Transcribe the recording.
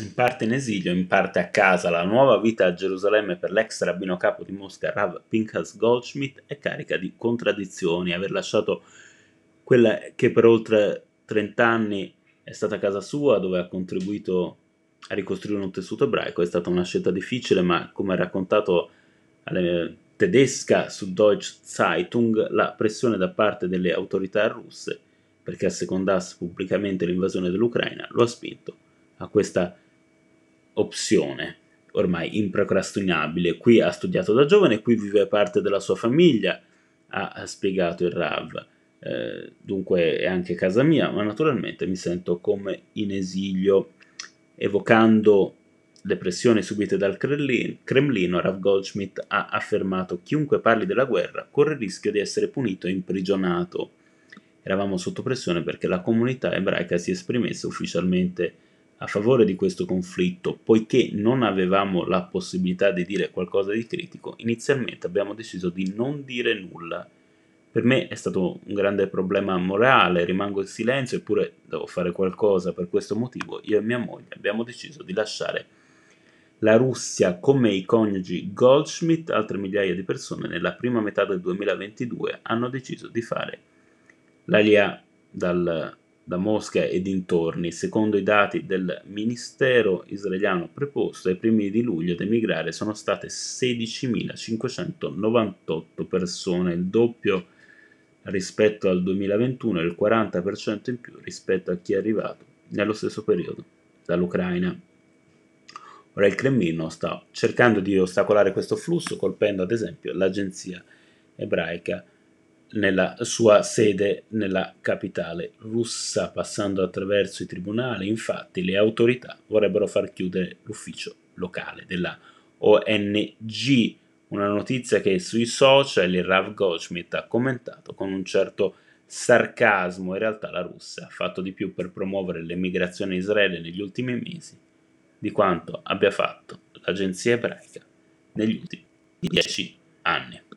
in parte in esilio, in parte a casa, la nuova vita a Gerusalemme per l'ex rabbino capo di Mosca Rav Pinchas Goldschmidt è carica di contraddizioni. Aver lasciato quella che per oltre 30 anni è stata casa sua, dove ha contribuito a ricostruire un tessuto ebraico, è stata una scelta difficile, ma come ha raccontato alle tedesca su Deutsche Zeitung, la pressione da parte delle autorità russe perché assecondasse pubblicamente l'invasione dell'Ucraina lo ha spinto a questa opzione ormai improcrastinabile. Qui ha studiato da giovane, qui vive parte della sua famiglia, ha spiegato il Rav. Eh, dunque è anche casa mia, ma naturalmente mi sento come in esilio, evocando le pressioni subite dal Cremlino, Rav Goldschmidt ha affermato chiunque parli della guerra corre il rischio di essere punito e imprigionato. Eravamo sotto pressione perché la comunità ebraica si esprimesse ufficialmente a favore di questo conflitto, poiché non avevamo la possibilità di dire qualcosa di critico, inizialmente abbiamo deciso di non dire nulla. Per me è stato un grande problema morale, rimango in silenzio eppure devo fare qualcosa per questo motivo. Io e mia moglie abbiamo deciso di lasciare la Russia come i coniugi Goldschmidt, altre migliaia di persone nella prima metà del 2022 hanno deciso di fare l'ALIA dal da Mosca e dintorni, secondo i dati del Ministero israeliano preposto, ai primi di luglio ad emigrare sono state 16.598 persone, il doppio rispetto al 2021 e il 40% in più rispetto a chi è arrivato nello stesso periodo dall'Ucraina. Ora il Cremlino sta cercando di ostacolare questo flusso colpendo ad esempio l'agenzia ebraica nella sua sede nella capitale russa, passando attraverso i tribunali. Infatti, le autorità vorrebbero far chiudere l'ufficio locale della ONG. Una notizia che sui social il Rav Goldschmidt ha commentato con un certo sarcasmo. In realtà, la Russia ha fatto di più per promuovere l'emigrazione in Israele negli ultimi mesi di quanto abbia fatto l'agenzia ebraica negli ultimi dieci anni.